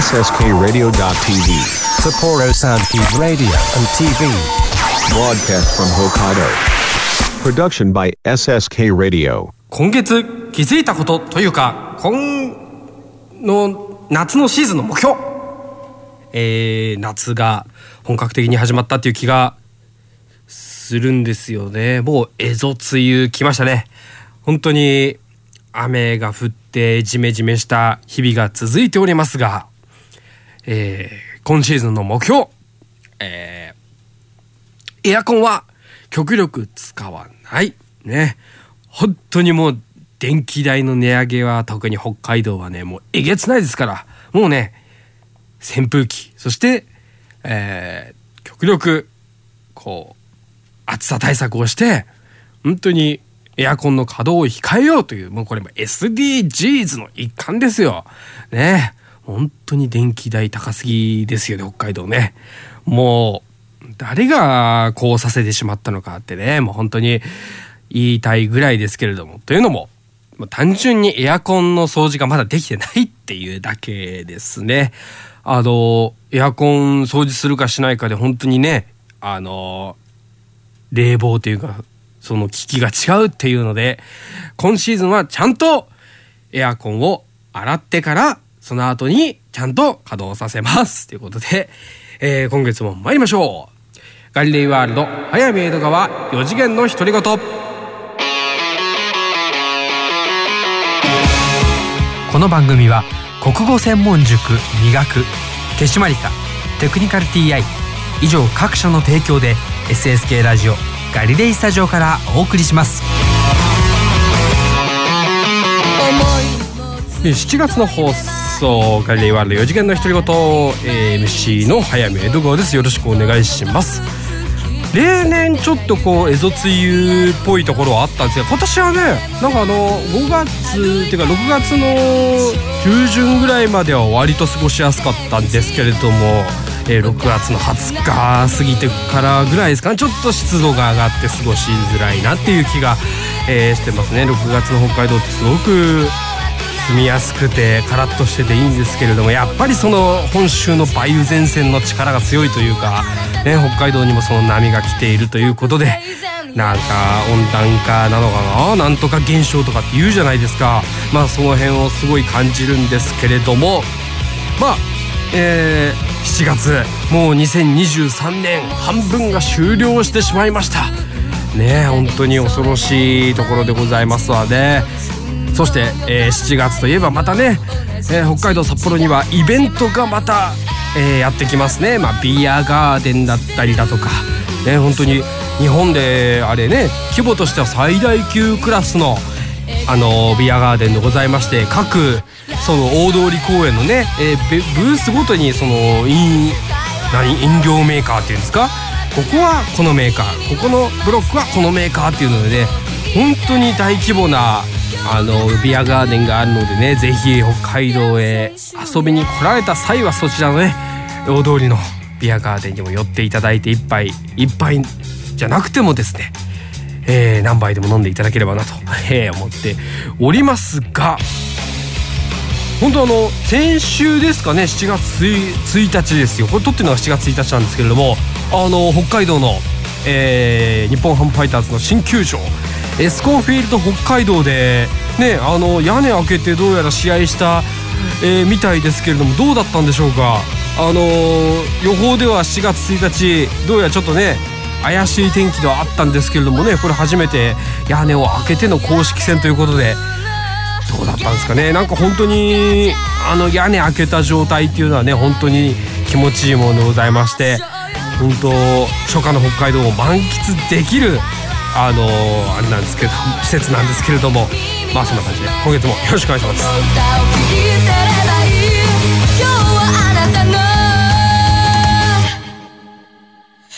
SSKRadio.tv. Sapporo Soundkeep Radio and TV. Broadcast from Hokkaido. Production by SSK Radio. 今月気づいたことというか今の夏のシーズンの目標えー、夏が本格的に始まったっていう気がするんですよねもう蝦夷梅雨来ましたね本当に雨が降ってジメジメした日々が続いておりますが、えー、今シーズンの目標、えー、エアコンは極力使わない。ね。本当にもう電気代の値上げは特に北海道はねもうえげつないですから。もうね扇風機。そして、えー、極力こう暑さ対策をして本当にエアコンの稼働を控えようというもうこれも SDGs の一環ですよ。ね本当に電気代高すぎですよね北海道ね。もう誰がこうさせてしまったのかってねもう本当に言いたいぐらいですけれどもというのも単純にエアコンの掃除がまだできてないっていうだけですね。あのエアコン掃除するかしないかで本当にねあの冷房というかその機器が違うっていうので今シーズンはちゃんとエアコンを洗ってからその後にちゃんと稼働させます。ということで、えー、今月も参りましょう。ガリレイワールド早見江戸川4次元の独り言。この番組は国語専門塾磨く手締まりかテクニカル TI 以上各社の提供で SSK ラジオガリレイスタジオからお送りします。7月の放送ガリレイワールド4次元の独り言、えー、MC の早見江戸川です。よろしくお願いします。例年ちょっとこう蝦夷梅雨っぽいところはあったんですが今年はねなんかあの5月っていうか6月の中旬ぐらいまでは割と過ごしやすかったんですけれども、えー、6月の20日過ぎてからぐらいですかね。ちょっと湿度が上がって過ごしづらいなっていう気が、えー、してますね。6月の北海道ってすごく住みやすくてカラッとしてていいんですけれどもやっぱりその本州の梅雨前線の力が強いというか、ね、北海道にもその波が来ているということでなんか温暖化なのかな？なんとか現象とかって言うじゃないですか。まあその辺をすごい感じるんですけれども。まあえー、7月もう2023年半分が終了してしまいました。ね本当に恐ろしいところでございますわね。そして、えー、7月といえばまたね、えー、北海道札幌にはイベントがまた、えー、やってきますね、まあ、ビアガーデンだったりだとか、ね、本当に日本であれね規模としては最大級クラスのあのビアガーデンでございまして各その大通公園のね、えー、ブースごとにその飲何飲料メーカーっていうんですか？ここはこのメーカー。ここのブロックはこのメーカーっていうのでね本当に大規模なあのビアガーデンがあるのでね是非北海道へ遊びに来られた際はそちらのね大通りのビアガーデンにも寄っていただいて一杯一杯じゃなくてもですね、えー、何杯でも飲んでいただければなと、えー、思っておりますが本当あの先週ですかね7月 1, 日ですよ。これ撮ってるのが7月1日なんですけれどもあの北海道の、えー、日本ハムファイターズの新球場エスコンフィールド北海道で、ね、あの屋根開けてどうやら試合した、えー、みたいですけれどもどうだったんでしょうか、あのー、予報では7月1日どうやらちょっとね怪しい天気ではあったんですけれどもねこれ初めて屋根を開けての公式戦ということでどうだったんですかね？なんか本当にあの屋根開けた状態っていうのはね本当に気持ちいいものでございまして本当初夏の北海道を満喫できるあのー、あれなんですけど 施設なんですけれどもまあそんな感じで今月もよろしくお願いします。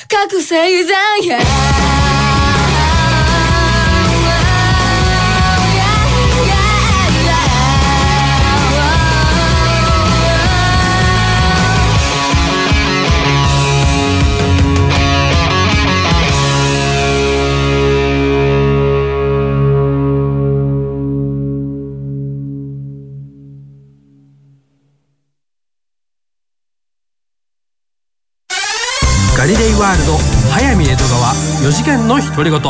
覚醒剤早見江戸川4次元の独り言。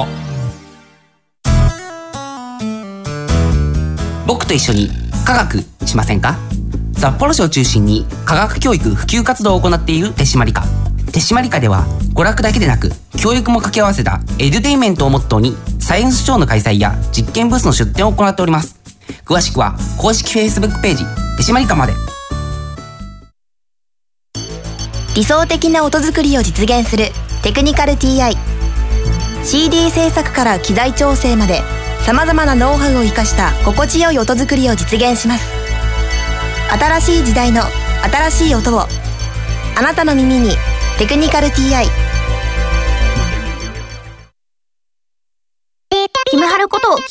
僕と一緒に科学しませんか？札幌市を中心に科学教育普及活動を行っている手締まり課。手締まり課では娯楽だけでなく教育も掛け合わせたエデュテインメントをモットーにサイエンスショーの開催や実験ブースの出展を行っております。詳しくは公式 Facebook ページ手締まり課まで。理想的な音作りを実現するテクニカル TI CD 制作から機材調整までさまざまなノウハウを生かした心地よい音作りを実現します。新しい時代の新しい音をあなたの耳に「テクニカル TI」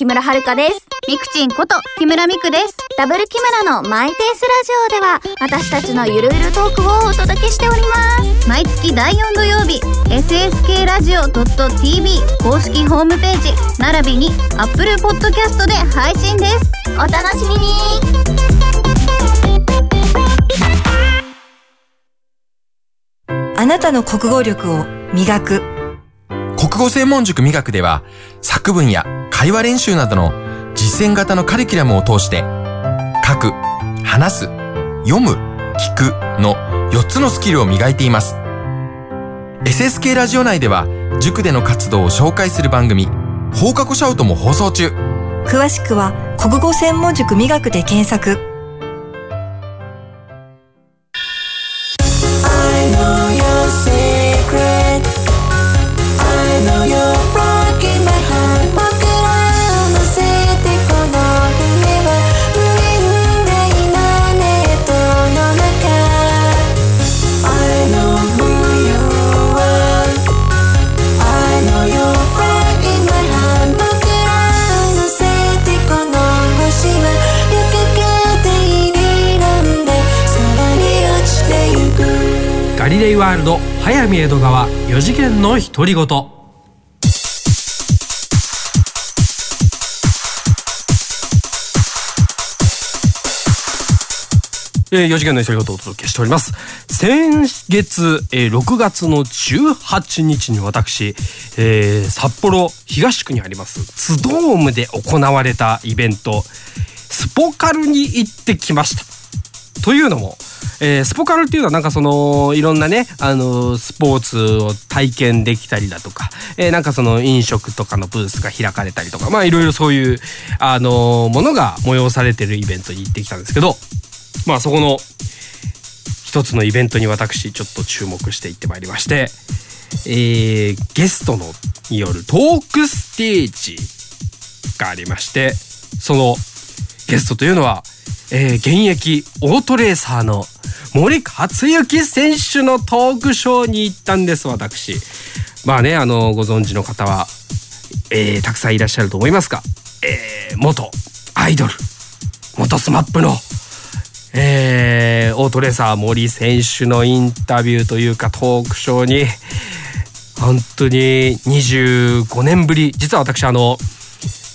木村遥です。ミクチンこと木村ミクです。ダブル木村のマイペースラジオでは私たちのゆるゆるトークをお届けしております。毎月第4土曜日、ssk ラジオ .tv 公式ホームページ並びに Apple Podcast で配信です。お楽しみにあなたの国語力を磨く国語専門塾磨くでは作文や会話練習などの実践型のカリキュラムを通して書く、話す、読む、聞くの4つのスキルを磨いています。SSK ラジオ内では塾での活動を紹介する番組放課後シャウトも放送中。詳しくは国語専門塾磨くで検索4次元の独り言えー、4次元の独り言をお届けしております。先月、えー6月の18日に私、えー札幌東区にありますツドームで行われたイベント、スポカルに行ってきました。というのも、えースポカルっていうのはなんかそのいろんなね、あのスポーツを体験できたりだとか、えーなんかその飲食とかのブースが開かれたりとかまあいろいろそういうあのものが催されてるイベントに行ってきたんですけどまあそこの一つのイベントに私ちょっと注目していってまいりまして、えーゲストのによるトークステージがありましてそのゲストというのは、えー現役オートレーサーの森且行選手のトークショーに行ったんです私。まあねあのご存知の方は、えーたくさんいらっしゃると思いますが、えー元アイドル元 SMAP のえーオートレーサー森選手のインタビューというかトークショーに本当に25年ぶり。実は私あの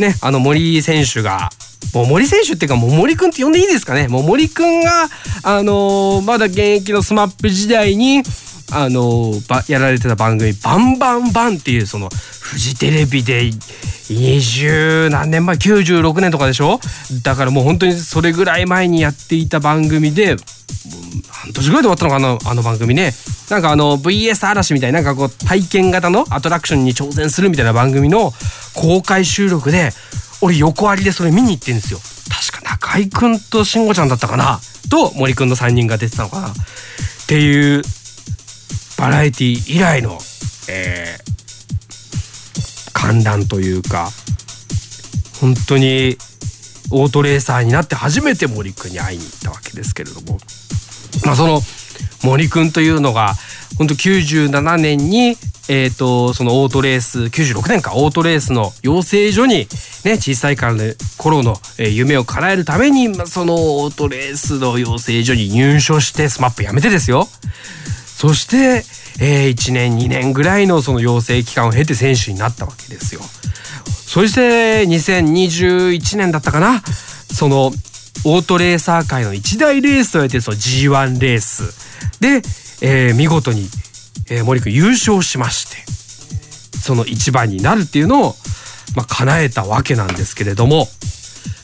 ねあの森選手が森選手っていうかもう森くんって呼んでいいですかね？もう森くんがあのーまだ現役のスマップ時代にあのばやられてた番組「バンバンバン」っていうそのフジテレビで20何年前96年とかでしょ？だからもう本当にそれぐらい前にやっていた番組で半年ぐらいで終わったのかなあの番組ね。なんかあの VS 嵐みたいななんかこう体験型のアトラクションに挑戦するみたいな番組の公開収録で俺横ありでそれ見に行ってんですよ。確か中居くんと慎吾ちゃんだったかな？と森くんの3人が出てたのかな？っていうバラエティ以来の、えー観覧というか本当にオートレーサーになって初めて森くんに会いに行ったわけですけれども。まあその森くんというのが本当97年にえー、とそのオートレース96年かオートレースの養成所に、ね、小さいからの頃の、夢を叶えるためにまあそのオートレースの養成所に入所して SMAP やめてですよ。そして、えー1年2年ぐらいのその養成期間を経て選手になったわけですよ。そして2021年だったかな？そのオートレーサー界の一大レースと言われてるその G1 レース。で、えー見事にえー森君優勝しましてその一番になるっていうのを、まあ、叶えたわけなんですけれども、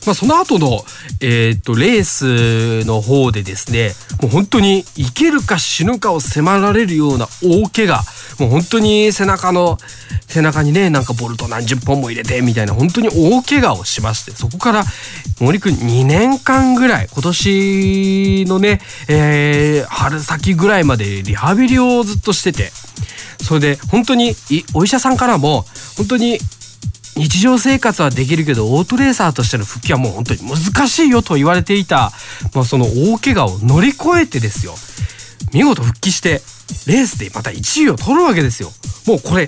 まあ、その後の、えー、とレースの方でですねもう本当に生きるか死ぬかを迫られるような大怪我もう本当に背中の背中にねなんかボルト何十本も入れてみたいな本当に大怪我をしましてそこから森くん2年間ぐらい今年のね、えー春先ぐらいまでリハビリをずっとしててそれで本当にお医者さんからも本当に日常生活はできるけどオートレーサーとしての復帰はもう本当に難しいよと言われていた、まあ、その大怪我を乗り越えてですよ。見事復帰してレースでまた1位を取るわけですよ。もうこれ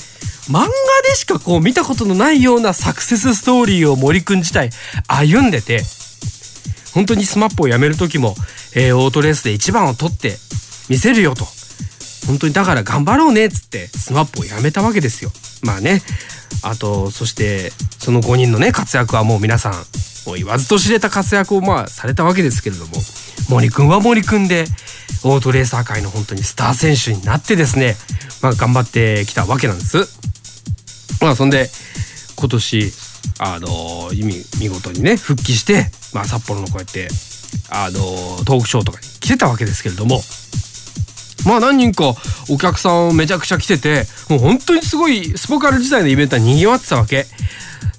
漫画でしかこう見たことのないようなサクセスストーリーを森くん自体歩んでて本当に SMAP をやめる時も、えーオートレースで1番を取って見せるよと。本当にだから頑張ろうねっつって SMAP をやめたわけですよ。まあねあとそしてその5人のね活躍はもう皆さんもう言わずと知れた活躍をまあされたわけですけれども森くんは森くんでオートレーサー界の本当にスター選手になってですね、まあ、頑張ってきたわけなんです。まあそんで今年あの見見事にね復帰して、まあ、札幌のこうやってあのトークショーとかに来てたわけですけれどもまあ何人かお客さんめちゃくちゃ来ててもう本当にすごいスポカル時代のイベントは賑わってたわけ。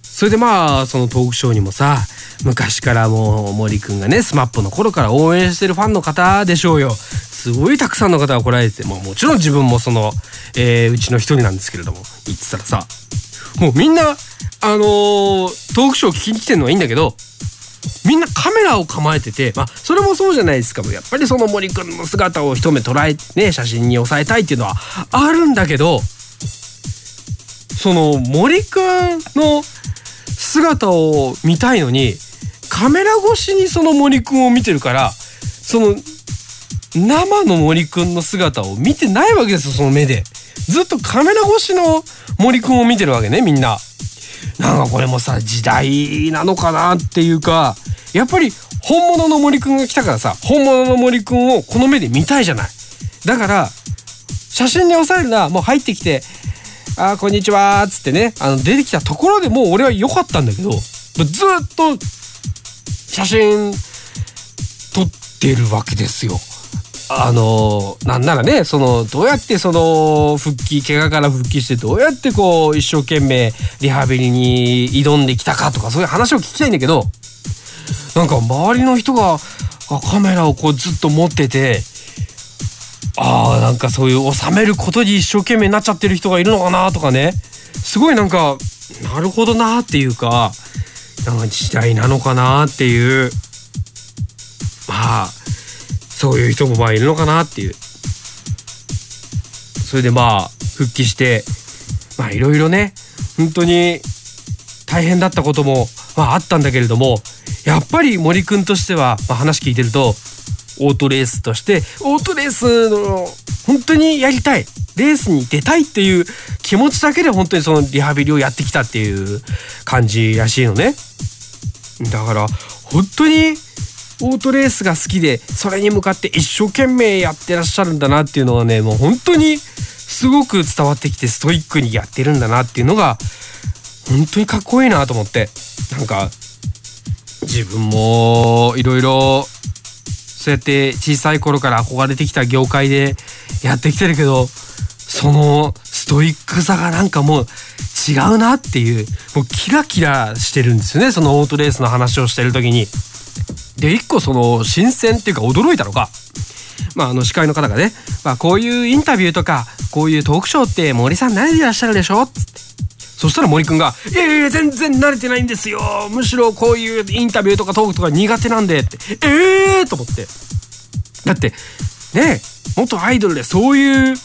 それでまあそのトークショーにもさ昔からもう森くんがね SMAP の頃から応援してるファンの方でしょうよすごいたくさんの方が来られてて、まあ、もちろん自分もその、えーうちの一人なんですけれども言ってたらさもうみんなあのートークショー聞きに来てるのはいいんだけどみんなカメラを構えてて、まあ、それもそうじゃないですか。やっぱりその森くんの姿を一目捉えね写真に収めたいっていうのはあるんだけどその森くんの姿を見たいのにカメラ越しにその森くんを見てるからその生の森くんの姿を見てないわけですよその目で。ずっとカメラ越しの森くんを見てるわけねみんな。なんかこれもさ時代なのかなっていうかやっぱり本物の森くんが来たからさ本物の森くんをこの目で見たいじゃないだから写真に収めるなもう入ってきて「あーこんにちは」っつってねあの出てきたところでもう俺は良かったんだけどずっと写真撮ってるわけですよ。あのなんならねそのどうやってその復帰怪我から復帰してどうやってこう一生懸命リハビリに挑んできたかとかそういう話を聞きたいんだけどなんか周りの人がカメラをこうずっと持っててあーなんかそういう収めることに一生懸命になっちゃってる人がいるのかなとかね。すごいなんかなるほどなっていうかなんか時代なのかなっていう。まあそういう人もまあいるのかなっていう。それでまあ復帰してまあいろいろね本当に大変だったことも、まあ、あったんだけれどもやっぱり森くんとしては、まあ、話聞いてるとオートレースとしてオートレースの本当にやりたい。レースに出たいっていう気持ちだけで本当にそのリハビリをやってきたっていう感じらしいのね。だから本当にオートレースが好きでそれに向かって一生懸命やってらっしゃるんだなっていうのはねもう本当にすごく伝わってきてストイックにやってるんだなっていうのが本当にかっこいいなと思ってなんか自分もいろいろそうやって小さい頃から憧れてきた業界でやってきてるけどそのストイックさがなんかもう違うなっていうもうキラキラしてるんですよねそのオートレースの話をしてる時に。で一個その新鮮っていうか驚いたのが、まあ、あの司会の方がね、まあ、こういうインタビューとかこういうトークショーって森さん慣れてらっしゃるでしょ？っつってそしたら森くんが「いやいや全然慣れてないんですよ。むしろこういうインタビューとかトークとか苦手なんで」って「ええー!」と思って。だってね元アイドルでそういう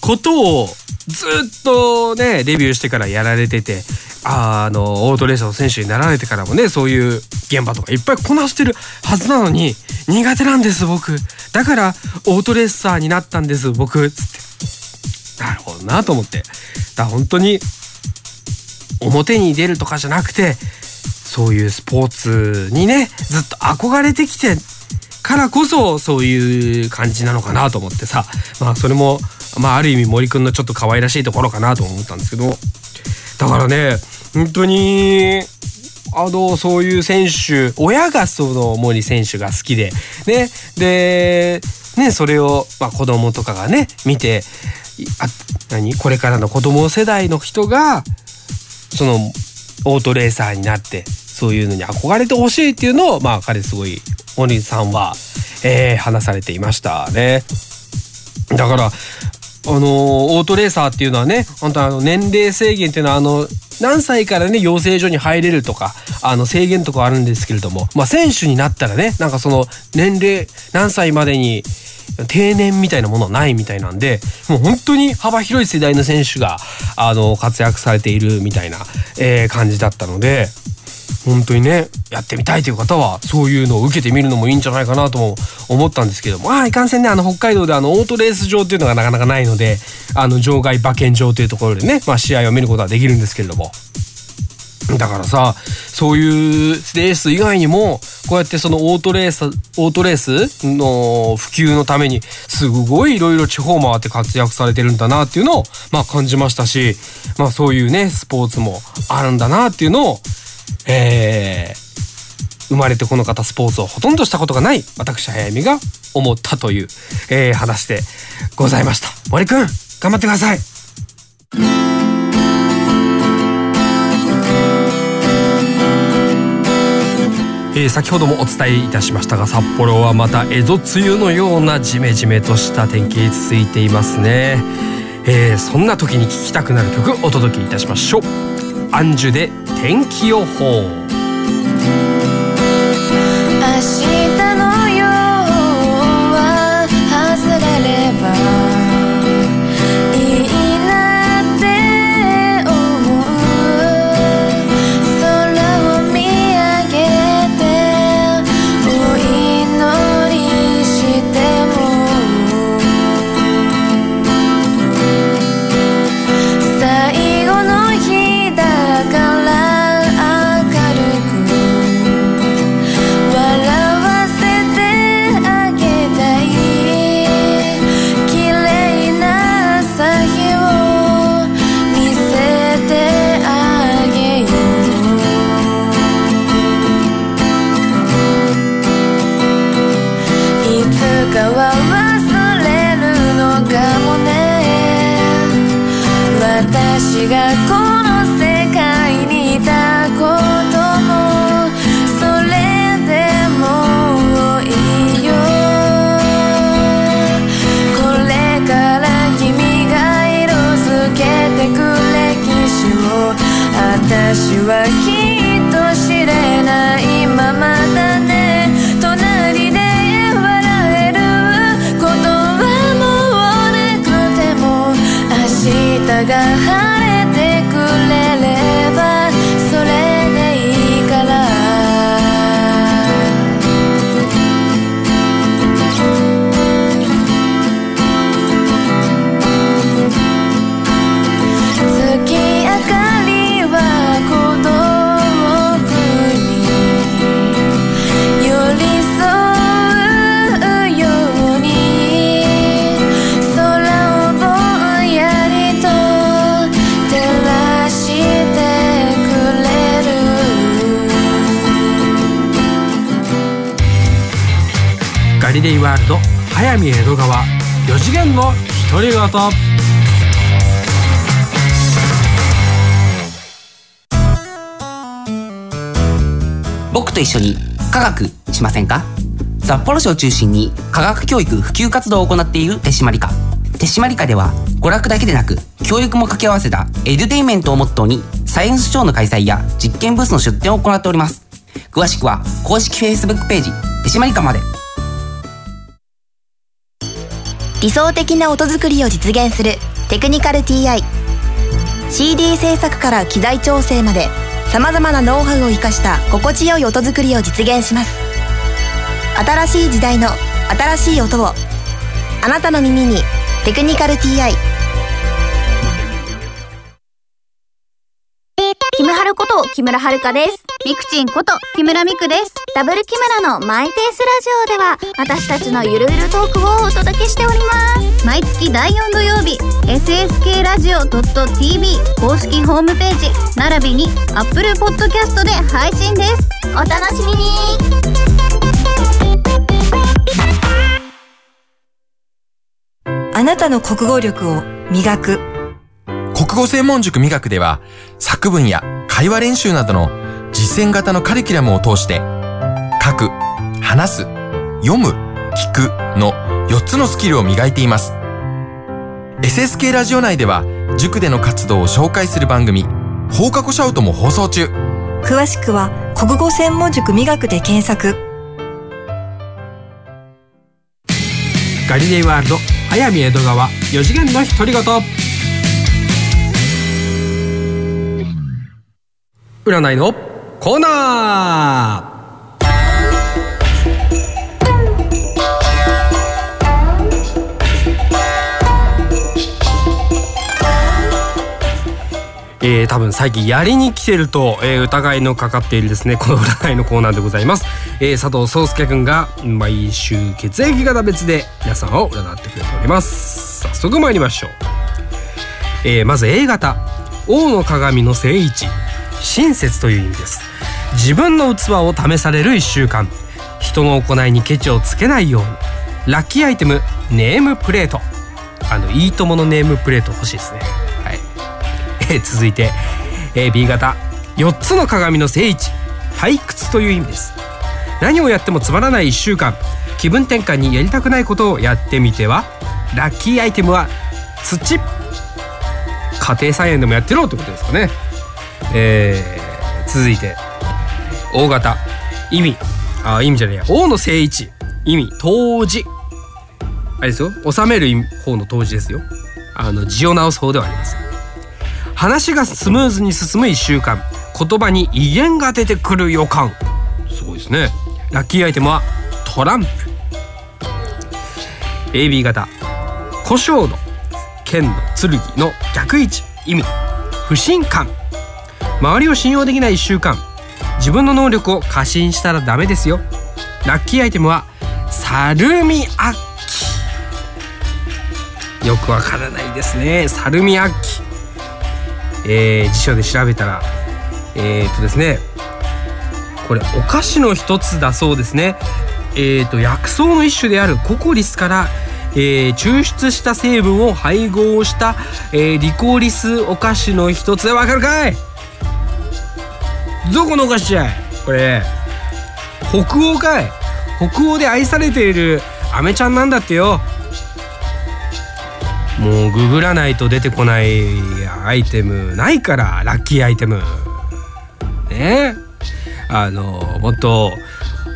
ことをずっとねデビューしてからやられててああのオートレースの選手になられてからもねそういう現場とかいっぱいこなしてるはずなのに苦手なんです僕。だからオートレーサーになったんです僕。つって。なるほどなと思って。だから本当に表に出るとかじゃなくてそういうスポーツにねずっと憧れてきてからこそそういう感じなのかなと思って。さまあそれもまあある意味森くんのちょっと可愛らしいところかなと思ったんですけど。だからね本当にあのそういう選手親がその森選手が好きでねでねそれを、まあ、子供とかがね見てあ何？これからの子供世代の人がそのオートレーサーになってそういうのに憧れてほしいっていうのをまあ彼すごい森さんは、えー話されていましたね。だからあのオートレーサーっていうのはね本当あの年齢制限っていうのはあの何歳からね養成所に入れるとかあの制限とかあるんですけれども、まあ、選手になったらねなんかその年齢何歳までに定年みたいなものはないみたいなんでもう本当に幅広い世代の選手があの活躍されているみたいな、えー感じだったので本当にねやってみたいという方はそういうのを受けてみるのもいいんじゃないかなとも思ったんですけどもああいかんせんねあの北海道であのオートレース場っていうのがなかなかないのであの場外馬券場というところでね、まあ、試合を見ることはできるんですけれども。だからさそういうレース以外にもこうやってそのオートレースオートレースの普及のためにすごいいろいろ地方回って活躍されてるんだなっていうのをまあ感じましたし、まあ、そういうねスポーツもあるんだなっていうのをえー生まれてこの方スポーツをほとんどしたことがない私早見が思ったという、えー話でございました。森くん頑張ってください。えー先ほどもお伝えいたしましたが札幌はまた江戸梅雨のようなジメジメとした天気続いていますね、えーそんな時に聴きたくなる曲お届けいたしましょう。アンジュで天気予報江戸川4次元の独り言。僕と一緒に科学しませんか？札幌市を中心に科学教育普及活動を行っている手締まり課。手締まり課では娯楽だけでなく教育も掛け合わせたエデュテインメントをモットーにサイエンスショーの開催や実験ブースの出展を行っております。詳しくは公式 Facebook ページ手締まり課まで。理想的な音作りを実現するテクニカル TI CD 制作から機材調整までさまざまなノウハウを生かした心地よい音作りを実現します。新しい時代の新しい音をあなたの耳に「テクニカル TI」キムハル春こと木村遥です。みくちんこと木村みくです。ダブル木村のマイペースラジオでは私たちのゆるゆるトークをお届けしております。毎月第4土曜日、SSK ラジオ .tv 公式ホームページ、並びに Apple Podcast で配信です。お楽しみにあなたの国語力を磨く国語専門塾磨くでは、作文や会話練習などの実践型のカリキュラムを通して、書く、話す、読む、聞くの4つのスキルを磨いています。SSK ラジオ内では、塾での活動を紹介する番組、放課後シャウトも放送中。詳しくは国語専門塾磨くで検索ガリレイワールド早見江戸川4次元の独り言占いのコーナー。えー、多分最近やりに来てると、えー疑いのかかっているですねこの占いのコーナーでございます、えー佐藤壮介くんが毎週血液型別で皆さんを占ってくれております。早速参りましょう、えーまず A 型。王の鏡の正位置。親切という意味です。自分の器を試される1週間。人の行いにケチをつけないように。ラッキーアイテムネームプレート。あのいいとものネームプレート欲しいですね。はい。えー続いて、えー B 型。4つの鏡の正位置退屈という意味です。何をやってもつまらない1週間。気分転換にやりたくないことをやってみては。ラッキーアイテムは土。家庭菜園でもやってろってことですかね。えー続いて大型意味。あ意味じゃねえや。王の正位置意味当時。あれですよ。収める方の当時ですよ。あの字を直す方ではありません話がスムーズに進む1週間。言葉に威厳が出てくる予感。すごいですね。ラッキーアイテムはトランプ。AB 型。胡椒の剣の剣の逆位置意味不信感周りを信用できない1週間。自分の能力を過信したらダメですよ。ラッキーアイテムはサルミアッキ。よくわからないですね。サルミアッキ。えー辞書で調べたらえー、っとですね。これお菓子の一つだそうですね。えー、っと薬草の一種であるココリスから、えー抽出した成分を配合した、えーリコリスお菓子の一つでわかるかい？どこのお菓子じゃいこれ。北欧かい。北欧で愛されているアメちゃんなんだってよ。もうググらないと出てこないアイテムないからラッキーアイテム。ね。あのもっと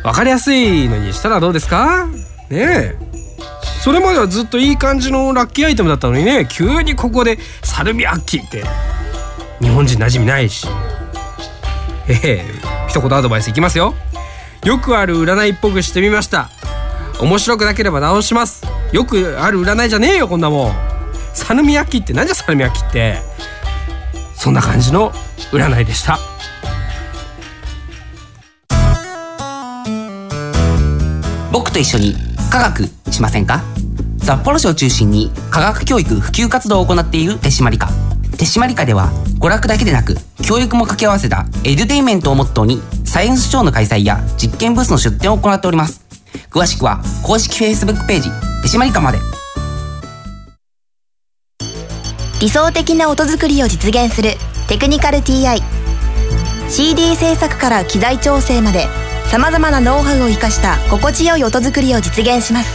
分かりやすいのにしたらどうですか？ね。えそれまではずっといい感じのラッキーアイテムだったのにね。急にここでサルミアッキーって日本人馴染みないし。ええ一言アドバイスいきますよ。よくある占いっぽくしてみました。面白くなければ直します。よくある占いじゃねえよこんなもん。サルミアッキってなんじゃサルミアッキって。そんな感じの占いでした。僕と一緒に科学しませんか？札幌市を中心に科学教育普及活動を行っている手締まり課。手締まり課では娯楽だけでなく教育も掛け合わせたエデュテインメントをモットーにサイエンスショーの開催や実験ブースの出展を行っております。詳しくは公式 Facebook ページ手締まり課まで。理想的な音作りを実現するテクニカル TI CD 制作から機材調整までさまざまなノウハウを生かした心地よい音作りを実現します。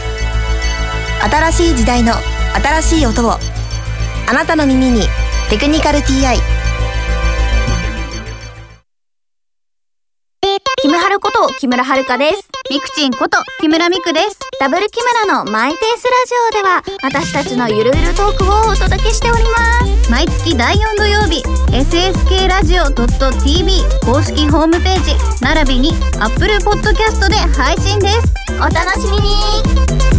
新しい時代の新しい音をあなたの耳に「テクニカル TI」キムハルこと木村遥です。ミクチンこと木村ミクです。ダブル木村のマイペースラジオでは私たちのゆるゆるトークをお届けしております。毎月第4土曜日、SSK ラジオ .tv 公式ホームページ、並びに Apple Podcast で配信です。お楽しみに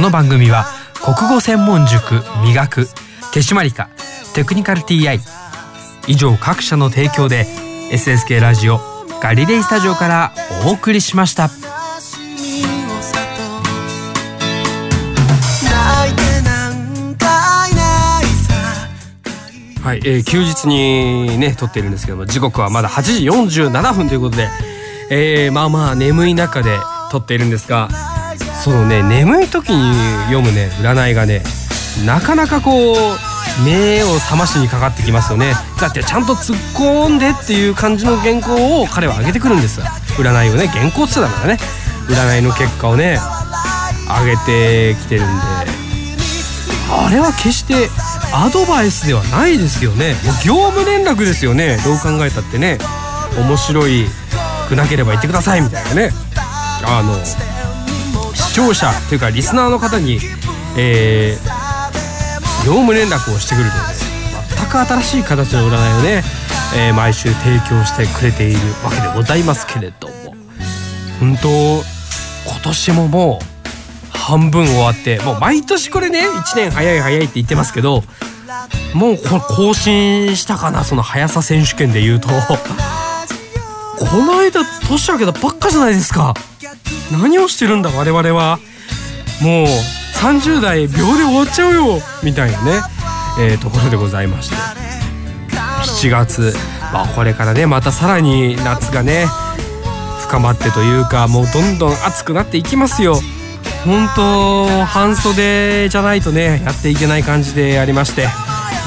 この番組は国語専門塾磨く手締まりかテクニカル TI 以上各社の提供で SSK ラジオガリレイスタジオからお送りしました。はい、えー休日にね撮っているんですけども時刻はまだ8時47分ということで、えーまあまあ眠い中で撮っているんですがそのね眠い時に読むね占いがねなかなかこう目を覚ましにかかってきますよね。だってちゃんと突っ込んでっていう感じの原稿を彼は上げてくるんです占いをね原稿っつってたからね。占いの結果をね上げてきてるんで。あれは決してアドバイスではないですよね。もう業務連絡ですよね。どう考えたってね。面白いくなければ言ってくださいみたいなね。あの視聴者というかリスナーの方に、えー業務連絡をしてくるとね全く新しい形の占いをね、えー毎週提供してくれているわけでございますけれども。本当今年ももう半分終わってもう毎年これね1年早い早いって言ってますけどもうこれ更新したかなその速さ選手権で言うと。この間年明けたばっかじゃないですか。何をしてるんだ我々は。もう30代秒で終わっちゃうよみたいなね、えーところでございまして。7月、まあ、これからねまたさらに夏がね深まってというかもうどんどん暑くなっていきますよ。本当半袖じゃないとねやっていけない感じでありまして。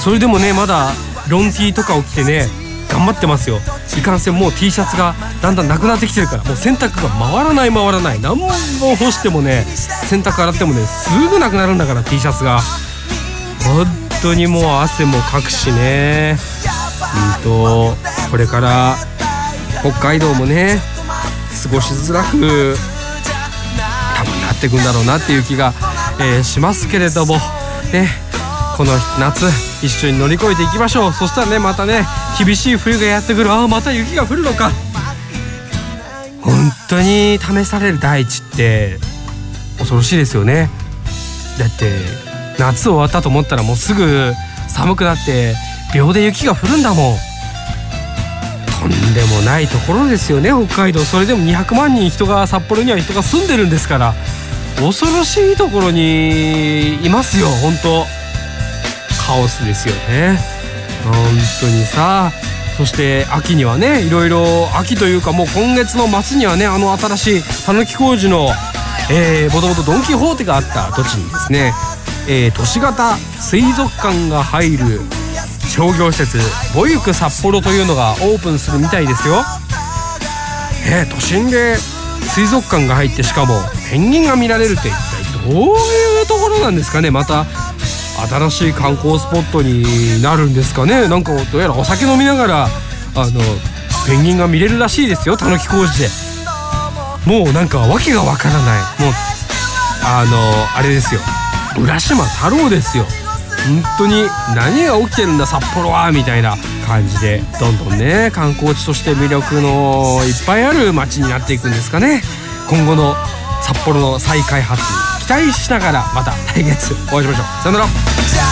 それでもねまだロン T とかを着てね頑張ってますよ。いかんせんもう T シャツがだんだんなくなってきてるからもう洗濯が回らない回らない。何本干してもね洗濯洗ってもねすぐなくなるんだから T シャツが。本当にもう汗もかくしね。うんとこれから北海道もね過ごしづらく多分なっていくんだろうなっていう気が、えーしますけれどもね。この夏一緒に乗り越えていきましょう。そしたらねまたね厳しい冬がやってくる。ああまた雪が降るのか。本当に試される大地って恐ろしいですよね。だって夏終わったと思ったらもうすぐ寒くなって秒で雪が降るんだもん。とんでもないところですよね北海道。それでも200万人人が札幌には人が住んでるんですから。恐ろしいところにいますよ本当。カオスですよね。本当にさ。そして秋にはねいろいろ秋というかもう今月の末にはねあの新しいたぬき工事のえー、もともとドン・キホーテがあった土地にですね、えー都市型水族館が入る商業施設ボユク札幌というのがオープンするみたいですよ。えー都心で水族館が入ってしかもペンギンが見られるって一体どういうところなんですかね。また新しい観光スポットになるんですかね。なんかどうやらお酒飲みながらあのペンギンが見れるらしいですよ。たぬき工事で。もうなんか訳がわからない。もうあのあれですよ。浦島太郎ですよ。本当に何が起きてるんだ札幌はみたいな感じで。どんどんね観光地として魅力のいっぱいある街になっていくんですかね。今後の札幌の再開発期待しながらまた来月お会いしましょう。さよなら。